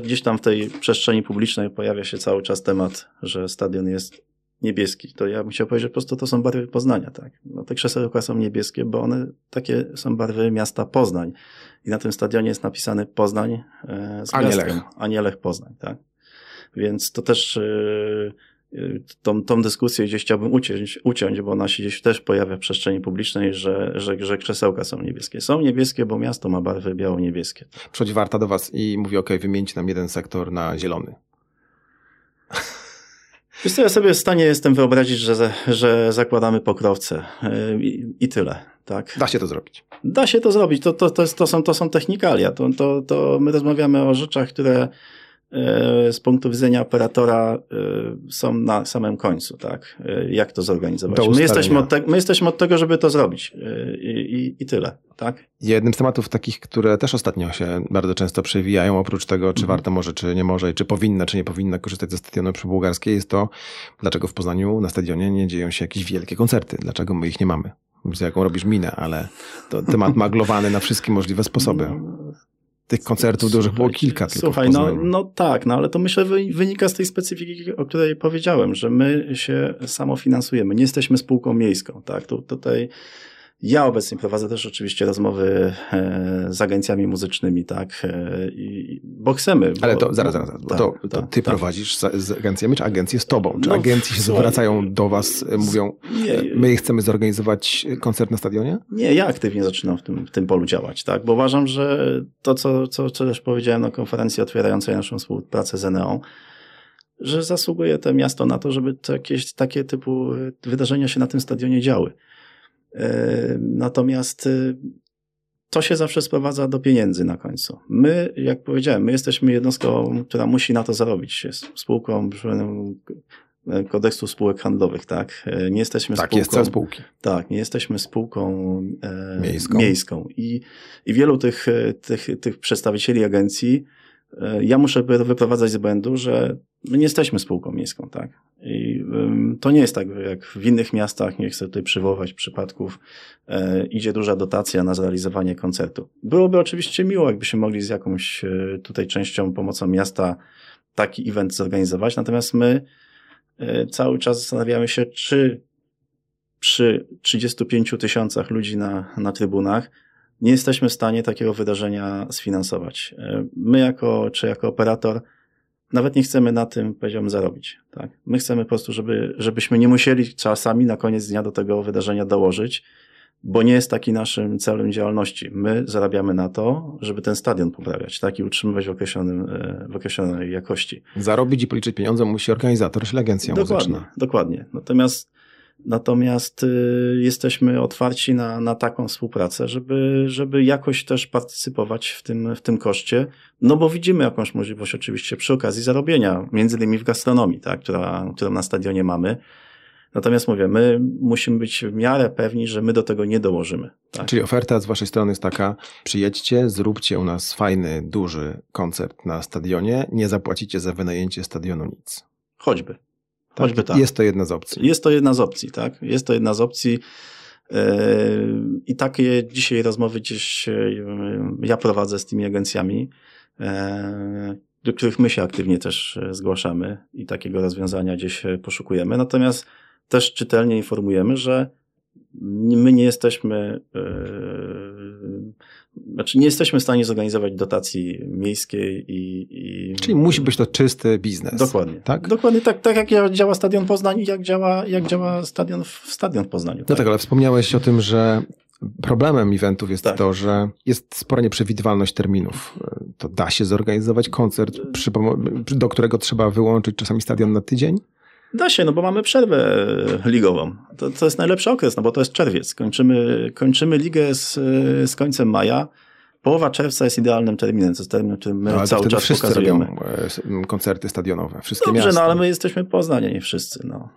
gdzieś tam w tej przestrzeni publicznej pojawia się cały czas temat, że stadion jest niebieski, to ja bym chciał powiedzieć, że po prostu to są barwy Poznania, tak. No, te krzesełka są niebieskie, bo one takie są barwy miasta Poznań. I na tym stadionie jest napisany Poznań e, z a nie Lech. a nie Lech Poznań, tak. Więc to też tą, tą dyskusję gdzieś chciałbym uciąć, uciąć, bo ona się gdzieś też pojawia w przestrzeni publicznej, że, że, że krzesełka są niebieskie. Są niebieskie, bo miasto ma barwy biało-niebieskie. Przychodzi Warta do was i mówi, ok, wymieńcie nam jeden sektor na zielony. Wiesz co, ja sobie w stanie jestem wyobrazić, że, że zakładamy pokrowce y, i, i tyle. Tak? Da się to zrobić. Da się to zrobić. To, to, to, jest, to, są, to są technikalia. To, to, to my rozmawiamy o rzeczach, które z punktu widzenia operatora e, są na samym końcu, tak? E, jak to zorganizować? My jesteśmy, od te, my jesteśmy od tego, żeby to zrobić i, i, i, tyle, tak? Jednym z tematów takich, które też ostatnio się bardzo często przewijają, oprócz tego, czy mhm. warto może, czy nie może, czy powinna, czy nie powinna korzystać ze stadionu przy Bułgarskiej, jest to, dlaczego w Poznaniu na stadionie nie dzieją się jakieś wielkie koncerty, dlaczego my ich nie mamy. Widzę, jaką robisz minę, ale to temat [LAUGHS] maglowany na wszystkie możliwe sposoby. Tych koncertów dużych było kilka tylko Słuchaj, no, no tak, no ale to myślę wynika z tej specyfiki, o której powiedziałem, że my się samofinansujemy, nie jesteśmy spółką miejską, tak, tu, tutaj ja obecnie prowadzę też oczywiście rozmowy e, z agencjami muzycznymi, tak, e, i, bo chcemy. Bo, Ale to zaraz, zaraz, bo tak, to, to tak, ty tak. prowadzisz z, z, agencjami, czy agencje z tobą? Czy no, agencje się zwracają do was, e, mówią, nie, my chcemy zorganizować koncert na stadionie? Nie, ja aktywnie zaczynam w tym, w tym polu działać, tak, bo uważam, że to, co, co, co też powiedziałem na konferencji otwierającej naszą współpracę z Eneo, że zasługuje to miasto na to, żeby jakieś takie typu wydarzenia się na tym stadionie działy. E, natomiast y, to się zawsze sprowadza do pieniędzy na końcu. My, jak powiedziałem, my jesteśmy jednostką, która musi na to zarobić. Jest spółką kodeksu spółek handlowych, tak? Nie jesteśmy tak, spółką. jest cel spółki. Tak, nie jesteśmy spółką e, miejską. miejską. I, I wielu tych, tych, tych przedstawicieli agencji e, ja muszę wyprowadzać z błędu, że my nie jesteśmy spółką miejską, tak? I to nie jest tak jak w innych miastach, nie chcę tutaj przywoływać przypadków, e, idzie duża dotacja na zrealizowanie koncertu. Byłoby oczywiście miło, jakbyśmy mogli z jakąś e, tutaj częścią, pomocą miasta taki event zorganizować, natomiast my e, cały czas zastanawiamy się, czy przy 35 tysiącach ludzi na, na trybunach nie jesteśmy w stanie takiego wydarzenia sfinansować. My jako, czy jako operator nawet nie chcemy na tym, powiedziałbym, zarobić. Tak? My chcemy po prostu, żeby, żebyśmy nie musieli czasami na koniec dnia do tego wydarzenia dołożyć, bo nie jest taki naszym celem działalności. My zarabiamy na to, żeby ten stadion poprawiać, tak, i utrzymywać w, określonym, e, w określonej jakości. Zarobić i policzyć pieniądze musi organizator, czyli agencja dokładnie, muzyczna. Dokładnie. Natomiast Natomiast y, jesteśmy otwarci na, na taką współpracę, żeby, żeby jakoś też partycypować w tym, w tym koszcie, no bo widzimy jakąś możliwość oczywiście przy okazji zarobienia, między innymi w gastronomii, tak, która, którą na stadionie mamy. Natomiast mówię, my musimy być w miarę pewni, że my do tego nie dołożymy. Tak? Czyli oferta z waszej strony jest taka, przyjedźcie, zróbcie u nas fajny, duży koncert na stadionie, nie zapłacicie za wynajęcie stadionu nic. Choćby. Tak, Choćby tak. Jest to jedna z opcji. Jest to jedna z opcji, tak? Jest to jedna z opcji. E, I takie dzisiaj rozmowy gdzieś e, ja prowadzę z tymi agencjami, e, do których my się aktywnie też zgłaszamy i takiego rozwiązania gdzieś poszukujemy. Natomiast też czytelnie informujemy, że my nie jesteśmy, znaczy nie jesteśmy w stanie zorganizować dotacji miejskiej i, i... Czyli musi być to czysty biznes. Dokładnie. Tak? Dokładnie tak, tak jak działa Stadion Poznań i jak działa, jak działa stadion w, stadion w Poznaniu. No tak, tak ale wspomniałeś o tym, że Problemem eventów jest tak. to, że jest spora nieprzewidywalność terminów. To da się zorganizować koncert, do którego trzeba wyłączyć czasami stadion na tydzień? Da się, no bo mamy przerwę ligową. To, to jest najlepszy okres, no bo to jest czerwiec. Kończymy, kończymy ligę z, z końcem maja. Połowa czerwca jest idealnym terminem, to jest termin, który my no, cały czas pokazujemy. Robią e, koncerty stadionowe, wszystkie Dobrze, miasta. no ale my jesteśmy Poznanie, nie wszyscy. No.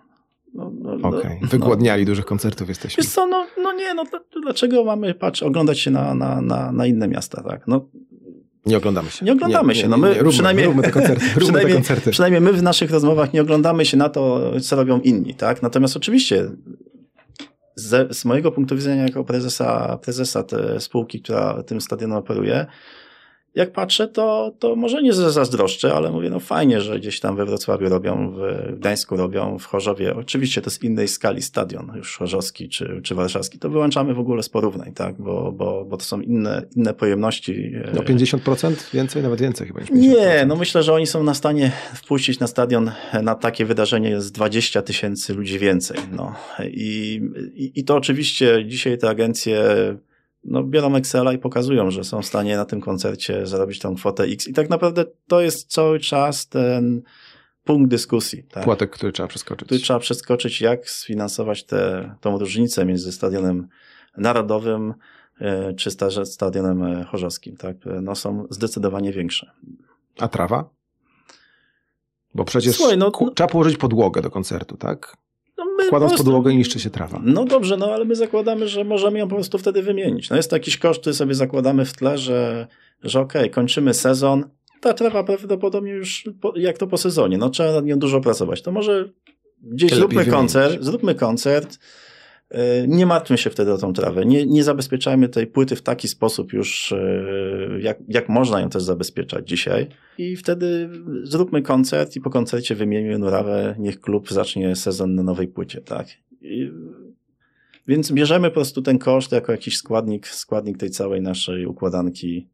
No, no, no Okej, okay. wygłodniali no. dużych koncertów jesteśmy. Wiesz co, no, no nie, no dlaczego mamy, patrz, oglądać się na, na, na, na inne miasta, tak? No, nie oglądamy się. Nie oglądamy nie, się. No my nie, róbmy, przynajmniej, róbmy te koncerty. Róbmy przynajmniej, te koncerty. przynajmniej my w naszych rozmowach nie oglądamy się na to, co robią inni, tak? Natomiast oczywiście z, z mojego punktu widzenia jako prezesa, prezesa tej spółki, która tym stadionem operuje, jak patrzę, to, to może nie zazdroszczę, ale mówię, no fajnie, że gdzieś tam we Wrocławiu robią, w Gdańsku robią, w Chorzowie. Oczywiście to jest innej skali stadion, już chorzowski czy, czy warszawski. To wyłączamy w ogóle z porównań, tak? Bo, bo, bo to są inne, inne pojemności. No 50% więcej, nawet więcej chyba. Nie, no myślę, że oni są na stanie wpuścić na stadion na takie wydarzenie jest 20 tysięcy ludzi więcej. No. I, i, I to oczywiście dzisiaj te agencje no, biorą Excela i pokazują, że są w stanie na tym koncercie zarobić tą kwotę X. I tak naprawdę to jest cały czas ten punkt dyskusji. Tak? Płatek, który trzeba przeskoczyć. Który trzeba przeskoczyć, jak sfinansować tę tą różnicę między stadionem narodowym e, czy stadionem e, chorzowskim. Tak? No, są zdecydowanie większe. A trawa? Bo przecież Słuchaj, no, no, trzeba położyć podłogę do koncertu, tak? No Kładąc prostu... podłogę niszczy się trawa. No dobrze, no ale my zakładamy, że możemy ją po prostu wtedy wymienić. No jest to jakiś koszt, który sobie zakładamy w tle, że, że okej, okay, kończymy sezon, ta trawa prawdopodobnie już po, jak to po sezonie, no trzeba nad nią dużo pracować. To może gdzieś zróbmy koncert, zróbmy koncert, nie martwmy się wtedy o tą trawę. Nie, nie zabezpieczajmy tej płyty w taki sposób już, e, jak, jak można ją też zabezpieczać dzisiaj. I wtedy zróbmy koncert i po koncercie wymieńmy murawę, niech klub zacznie sezon na nowej płycie, tak. I, więc bierzemy po prostu ten koszt jako jakiś składnik, składnik tej całej naszej układanki,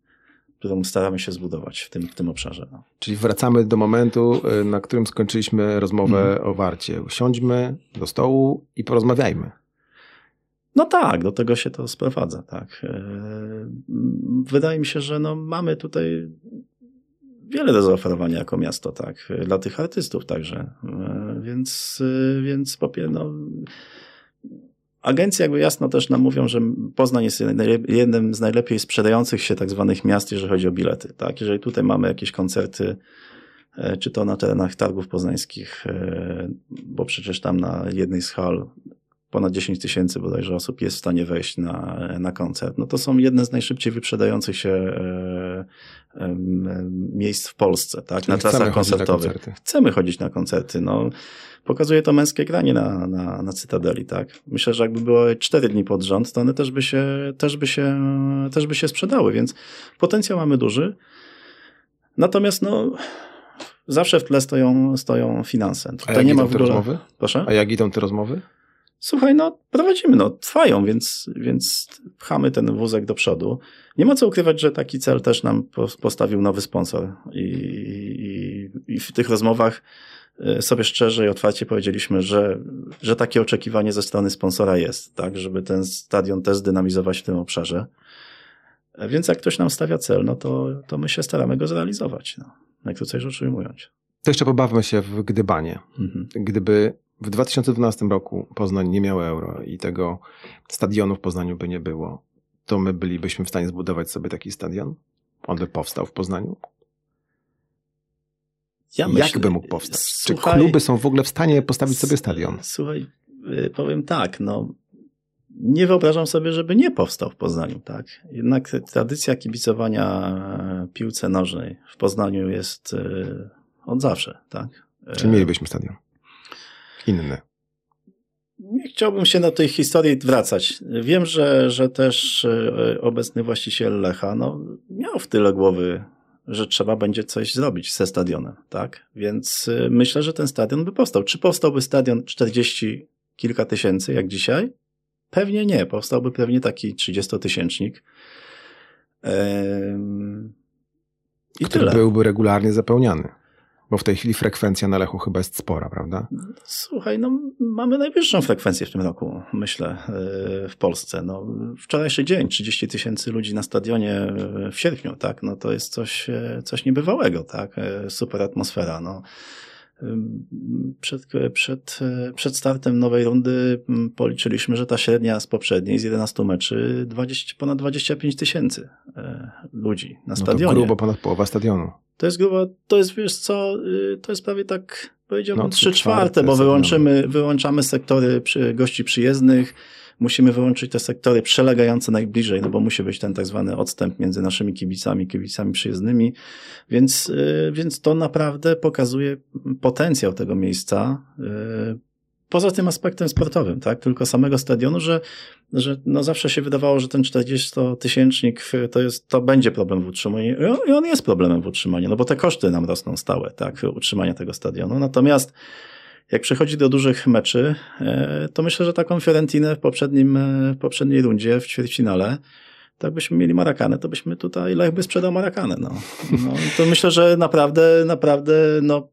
którą staramy się zbudować w tym, w tym obszarze. No. Czyli wracamy do momentu, e, na którym skończyliśmy rozmowę mm. o Warcie. Usiądźmy do stołu i porozmawiajmy. No tak, do tego się to sprowadza, tak. E, wydaje mi się, że no mamy tutaj wiele do zaoferowania jako miasto, tak, dla tych artystów także, e, więc, e, więc popie, no, agencje jakby jasno też nam mówią, że Poznań jest jednym z najlepiej sprzedających się tak zwanych miast, jeżeli chodzi o bilety, tak, jeżeli tutaj mamy jakieś koncerty czy to na terenach targów poznańskich, bo przecież tam na jednej z hal ponad 10 tysięcy bodajże osób jest w stanie wejść na, na koncert. No to są jedne z najszybciej wyprzedających się e, e, miejsc w Polsce, tak? na trasach koncertowych. Chcemy chodzić na koncerty. No, pokazuje to męskie granie na, na, na Cytadeli, tak? Myślę, że jakby było cztery dni pod rząd, to one też by się, też by się, też by się sprzedały, więc potencjał mamy duży. Natomiast no, zawsze w tle stoją, stoją finanse. Tutaj A jak nie ma w ogóle... Proszę? A jak idą te rozmowy? Słuchaj, no prowadzimy, no trwają, więc, więc pchamy ten wózek do przodu. Nie ma co ukrywać, że taki cel też nam postawił nowy sponsor i, i, i w tych rozmowach e, sobie szczerze i otwarcie powiedzieliśmy, że, że takie oczekiwanie ze strony sponsora jest, tak, żeby ten stadion też zdynamizować w tym obszarze. E, więc jak ktoś nam stawia cel, no to, to my się staramy go zrealizować, no, najkrócej rzecz ujmując. To jeszcze pobawmy się w gdybanie. Mhm. Gdyby w 2012 roku Poznań nie miał euro i tego stadionu w Poznaniu by nie było, to my bylibyśmy w stanie zbudować sobie taki stadion? On by powstał w Poznaniu? Ja myślę, Jak by mógł powstać? Słuchaj, Czy kluby są w ogóle w stanie postawić sobie stadion? Słuchaj, y, powiem tak, no nie wyobrażam sobie, żeby nie powstał w Poznaniu, tak? Jednak tradycja kibicowania piłce nożnej w Poznaniu jest y, od zawsze, tak? Czy mielibyśmy stadion? Inny. Nie chciałbym się na tej historii wracać. Wiem, że, że też e, obecny właściciel Lecha no, miał w tyle głowy, że trzeba będzie coś zrobić ze stadionem, tak? Więc e, myślę, że ten stadion by powstał. Czy powstałby stadion 40 kilka tysięcy jak dzisiaj? Pewnie nie. Powstałby pewnie taki 30-tysięcznik. Ehm, I Który tyle. byłby regularnie zapełniany. Bo w tej chwili frekwencja na Lechu chyba jest spora, prawda? Słuchaj, no mamy najwyższą frekwencję w tym roku, myślę, e, w Polsce. No, wczorajszy dzień, 30 tysięcy ludzi na stadionie e, w sierpniu, tak? No to jest coś, e, coś niebywałego, tak? Super atmosfera, no przed, przed, przed startem nowej rundy policzyliśmy, że ta średnia z poprzedniej, z 11 meczy, 20, ponad 25 tysięcy ludzi na stadionie. No to grubo ponad połowa stadionu. To jest grubo, to jest wiesz co, y, to jest prawie tak, powiedziałbym, no, 3 czwarte, bo wyłączymy, wyłączamy sektory przy, gości przyjezdnych, musimy wyłączyć te sektory przelegające najbliżej, no bo musi być ten tak zwany odstęp między naszymi kibicami, kibicami przyjezdnymi, więc, y, więc to naprawdę pokazuje potencjał tego miejsca, y, poza tym aspektem sportowym, tak, tylko samego stadionu, że, że no zawsze się wydawało, że ten 40-tysięcznik to jest, to będzie problem w utrzymaniu i on jest problemem w utrzymaniu, no bo te koszty nam rosną stałe, tak, utrzymania tego stadionu. Natomiast jak przychodzi do dużych meczy, e, to myślę, że taką Fiorentinę w poprzednim, e, w poprzedniej rundzie, w ćwierćfinale, tak byśmy mieli Marakanę, to byśmy tutaj Lech by sprzedał Marakanę. No. no to myślę, że naprawdę, naprawdę, no,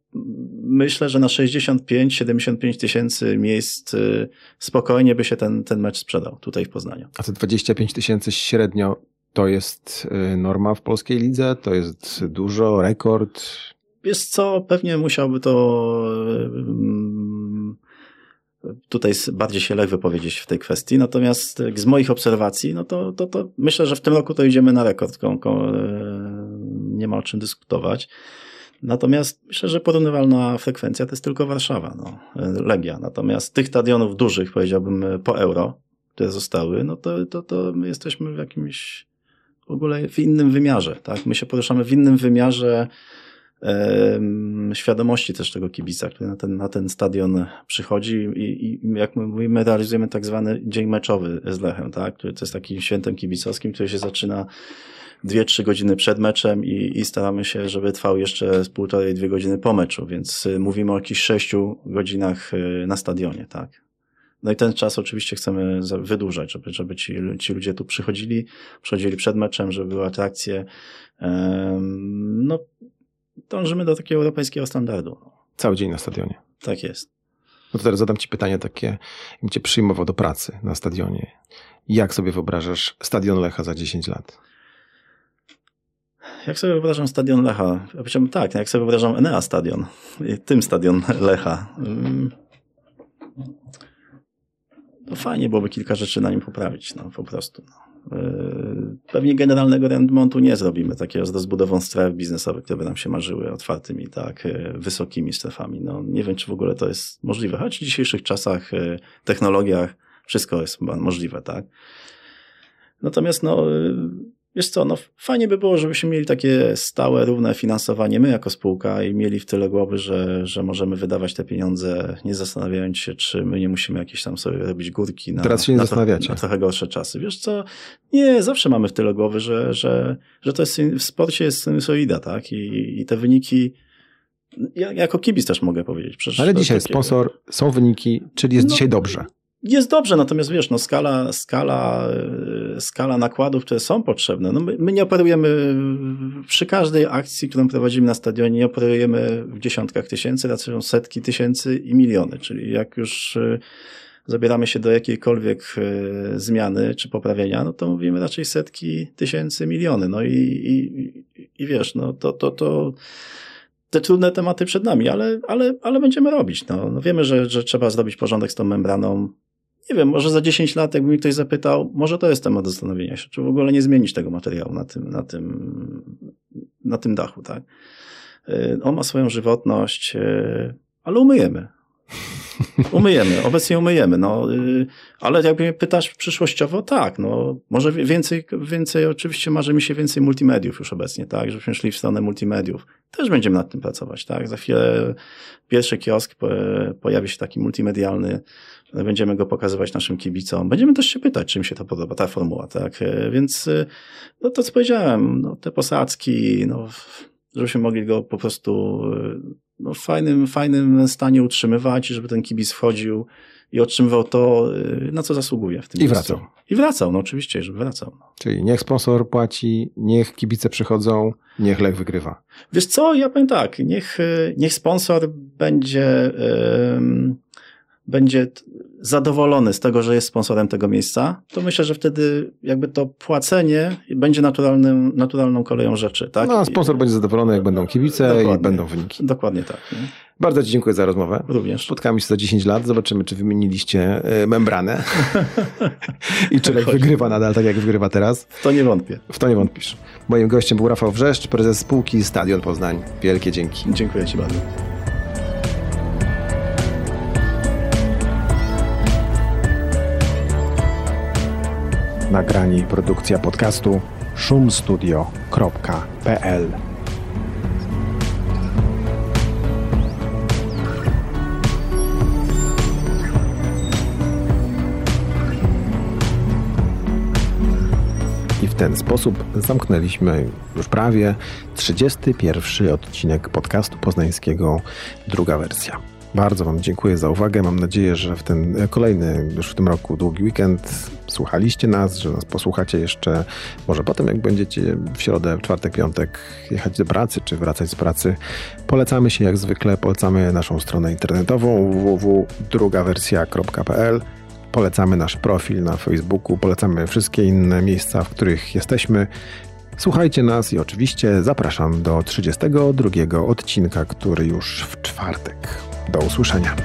myślę, że na 65-75 tysięcy miejsc y, spokojnie by się ten, ten mecz sprzedał tutaj w Poznaniu. A te 25 tysięcy średnio to jest norma w polskiej lidze? To jest dużo, rekord? Wiesz co, pewnie musiałby to tutaj bardziej się Lech wypowiedzieć w tej kwestii. Natomiast z moich obserwacji, no to, to, to myślę, że w tym roku to idziemy na rekord. Nie ma o czym dyskutować. Natomiast myślę, że porównywalna frekwencja to jest tylko Warszawa, no, Legia. Natomiast tych stadionów dużych, powiedziałbym, po euro, które zostały, no to, to, to my jesteśmy w jakimś w ogóle w innym wymiarze, tak? My się poruszamy w innym wymiarze świadomości też tego kibica, który na ten, na ten stadion przychodzi i, i jak my mówimy, realizujemy tak zwany dzień meczowy z Lechem, tak? Który to jest takim świętem kibicowskim, który się zaczyna dwie, trzy godziny przed meczem i, i staramy się, żeby trwał jeszcze z półtorej, dwie godziny po meczu, więc y, mówimy o jakichś sześciu godzinach y, na stadionie, tak? No i ten czas oczywiście chcemy wydłużać, żeby, żeby ci, ci ludzie tu przychodzili, przychodzili przed meczem, żeby były atrakcje. No, dążymy do takiego europejskiego standardu. Cały dzień na stadionie. Tak jest. No to teraz zadam Ci pytanie takie, jakbym Cię przyjmował do pracy na stadionie. Jak sobie wyobrażasz stadion Lecha za 10 lat? Jak sobie wyobrażam stadion Lecha? Ja powiedziałbym tak, jak sobie wyobrażam Enea stadion, tym stadion Lecha. Mm. No fajnie byłoby kilka rzeczy na nim poprawić, no po prostu. No. Pewnie generalnego remontu nie zrobimy, takiego z rozbudową stref biznesowych, które by nam się marzyły, otwartymi, tak, wysokimi strefami. No, nie wiem, czy w ogóle to jest możliwe, choć w dzisiejszych czasach, technologiach wszystko jest możliwe, tak. Natomiast no, Wiesz co, no fajnie by było, żebyśmy mieli takie stałe, równe finansowanie my jako spółka i mieli w tyle głowy, że, że możemy wydawać te pieniądze, nie zastanawiając się, czy my nie musimy jakieś tam sobie robić górki na, Teraz się nie na, zastanawiacie. na trochę gorsze czasy. Wiesz co, nie, zawsze mamy w tyle głowy, że, że, że to jest, w sporcie jest sinusoida, tak? I, i te wyniki, ja, jako kibic też mogę powiedzieć. Przecież Ale dzisiaj sponsor, są wyniki, czyli jest no, dzisiaj dobrze jest dobrze, natomiast wiesz, no skala, skala, e, skala nakładów, które są potrzebne, no my, my, nie operujemy przy każdej akcji, którą prowadzimy na stadionie, nie operujemy w dziesiątkach tysięcy, raczej setki tysięcy i miliony, czyli jak już e, zabieramy się do jakiejkolwiek e, zmiany czy poprawienia, no to mówimy raczej setki tysięcy, miliony, no i, i, i wiesz, no to, to, to te trudne tematy przed nami, ale, ale, ale będziemy robić. No, no wiemy, że, że trzeba zrobić porządek z tą membraną nie wiem, może za 10 lat, jakby mi ktoś zapytał, może to jest temat do zastanowienia się, czy w ogóle nie zmienić tego materiału na tym, na tym, na tym dachu, tak? Y, on ma swoją żywotność, y, ale umyjemy. Umyjemy, obecnie umyjemy, no, y, ale jak mnie pytasz przyszłościowo, tak, no, może więcej, więcej, oczywiście marzy mi się więcej multimediów już obecnie, tak, żebyśmy szli w stronę multimediów. Też będziemy nad tym pracować, tak, za chwilę pierwszy kiosk pojawi się taki multimedialny, będziemy go pokazywać naszym kibicom. Będziemy też się pytać, czy im się to podoba, ta formuła, tak? Więc, e, no to co powiedziałem, no, te posadzki, no, żebyśmy mogli go po prostu e, no, w fajnym, fajnym stanie utrzymywać, żeby ten kibic wchodził i otrzymywał to, na co zasługuje w tym I wracał. I wracał, no oczywiście, żeby wracał. No. Czyli niech sponsor płaci, niech kibice przychodzą, niech Lech wygrywa. Wiesz co, ja powiem tak, niech, niech sponsor będzie... Yy, będzie zadowolony z tego, że jest sponsorem tego miejsca, to myślę, że wtedy jakby to płacenie będzie naturalnym, naturalną koleją rzeczy. Tak? No, a sponsor I... będzie zadowolony, jak będą kibice Dokładnie. i będą wyniki. Dokładnie tak. Nie? Bardzo Ci dziękuję za rozmowę. Również. Spotkamy się za 10 lat, zobaczymy, czy wymieniliście e, membranę [LAUGHS] i czy Lech wygrywa nadal tak, jak wygrywa teraz. W to nie wątpię. W to nie wątpisz. Moim gościem był Rafał Wrzeszcz, prezes spółki Stadion Poznań. Wielkie dzięki. Dziękuję Ci bardzo. Nagranie i produkcja podcastu szumstudio.pl I w ten sposób zamknęliśmy już prawie 31 odcinek podcastu poznańskiego, druga wersja. Bardzo Wam dziękuję za uwagę. Mam nadzieję, że w ten kolejny, już w tym roku, długi weekend słuchaliście nas, że nas posłuchacie jeszcze może potem, jak będziecie w środę, w czwartek, piątek jechać do pracy, czy wracać z pracy. Polecamy się jak zwykle, polecamy naszą stronę internetową www.drugawersja.pl Polecamy nasz profil na Facebooku, polecamy wszystkie inne miejsca, w których jesteśmy. Słuchajcie nas i oczywiście zapraszam do 32 odcinka, który już w czwartek. Do usłyszenia.